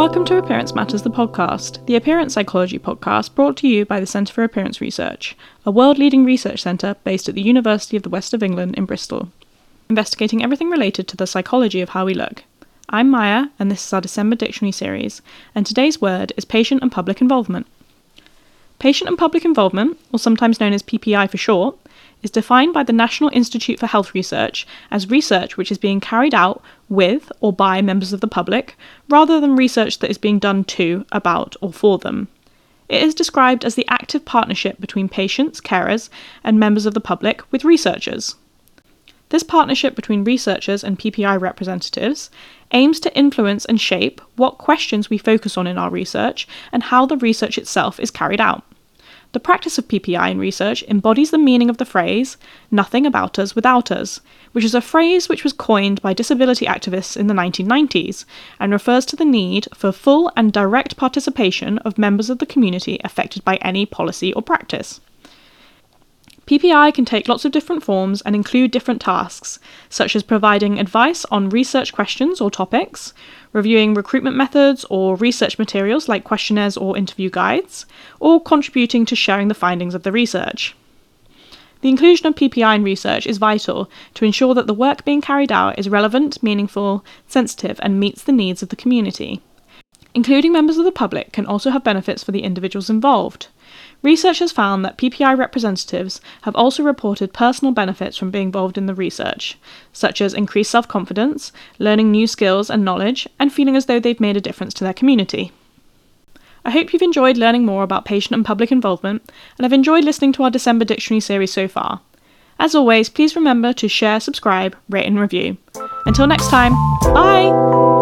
Welcome to Appearance Matters, the podcast, the appearance psychology podcast brought to you by the Centre for Appearance Research, a world leading research centre based at the University of the West of England in Bristol, investigating everything related to the psychology of how we look. I'm Maya, and this is our December dictionary series, and today's word is patient and public involvement. Patient and public involvement, or sometimes known as PPI for short, is defined by the National Institute for Health Research as research which is being carried out with or by members of the public, rather than research that is being done to, about, or for them. It is described as the active partnership between patients, carers, and members of the public with researchers. This partnership between researchers and PPI representatives aims to influence and shape what questions we focus on in our research and how the research itself is carried out. The practice of PPI in research embodies the meaning of the phrase, nothing about us without us, which is a phrase which was coined by disability activists in the 1990s and refers to the need for full and direct participation of members of the community affected by any policy or practice. PPI can take lots of different forms and include different tasks, such as providing advice on research questions or topics, reviewing recruitment methods or research materials like questionnaires or interview guides, or contributing to sharing the findings of the research. The inclusion of PPI in research is vital to ensure that the work being carried out is relevant, meaningful, sensitive, and meets the needs of the community. Including members of the public can also have benefits for the individuals involved. Research has found that PPI representatives have also reported personal benefits from being involved in the research, such as increased self confidence, learning new skills and knowledge, and feeling as though they've made a difference to their community. I hope you've enjoyed learning more about patient and public involvement and have enjoyed listening to our December dictionary series so far. As always, please remember to share, subscribe, rate, and review. Until next time, bye!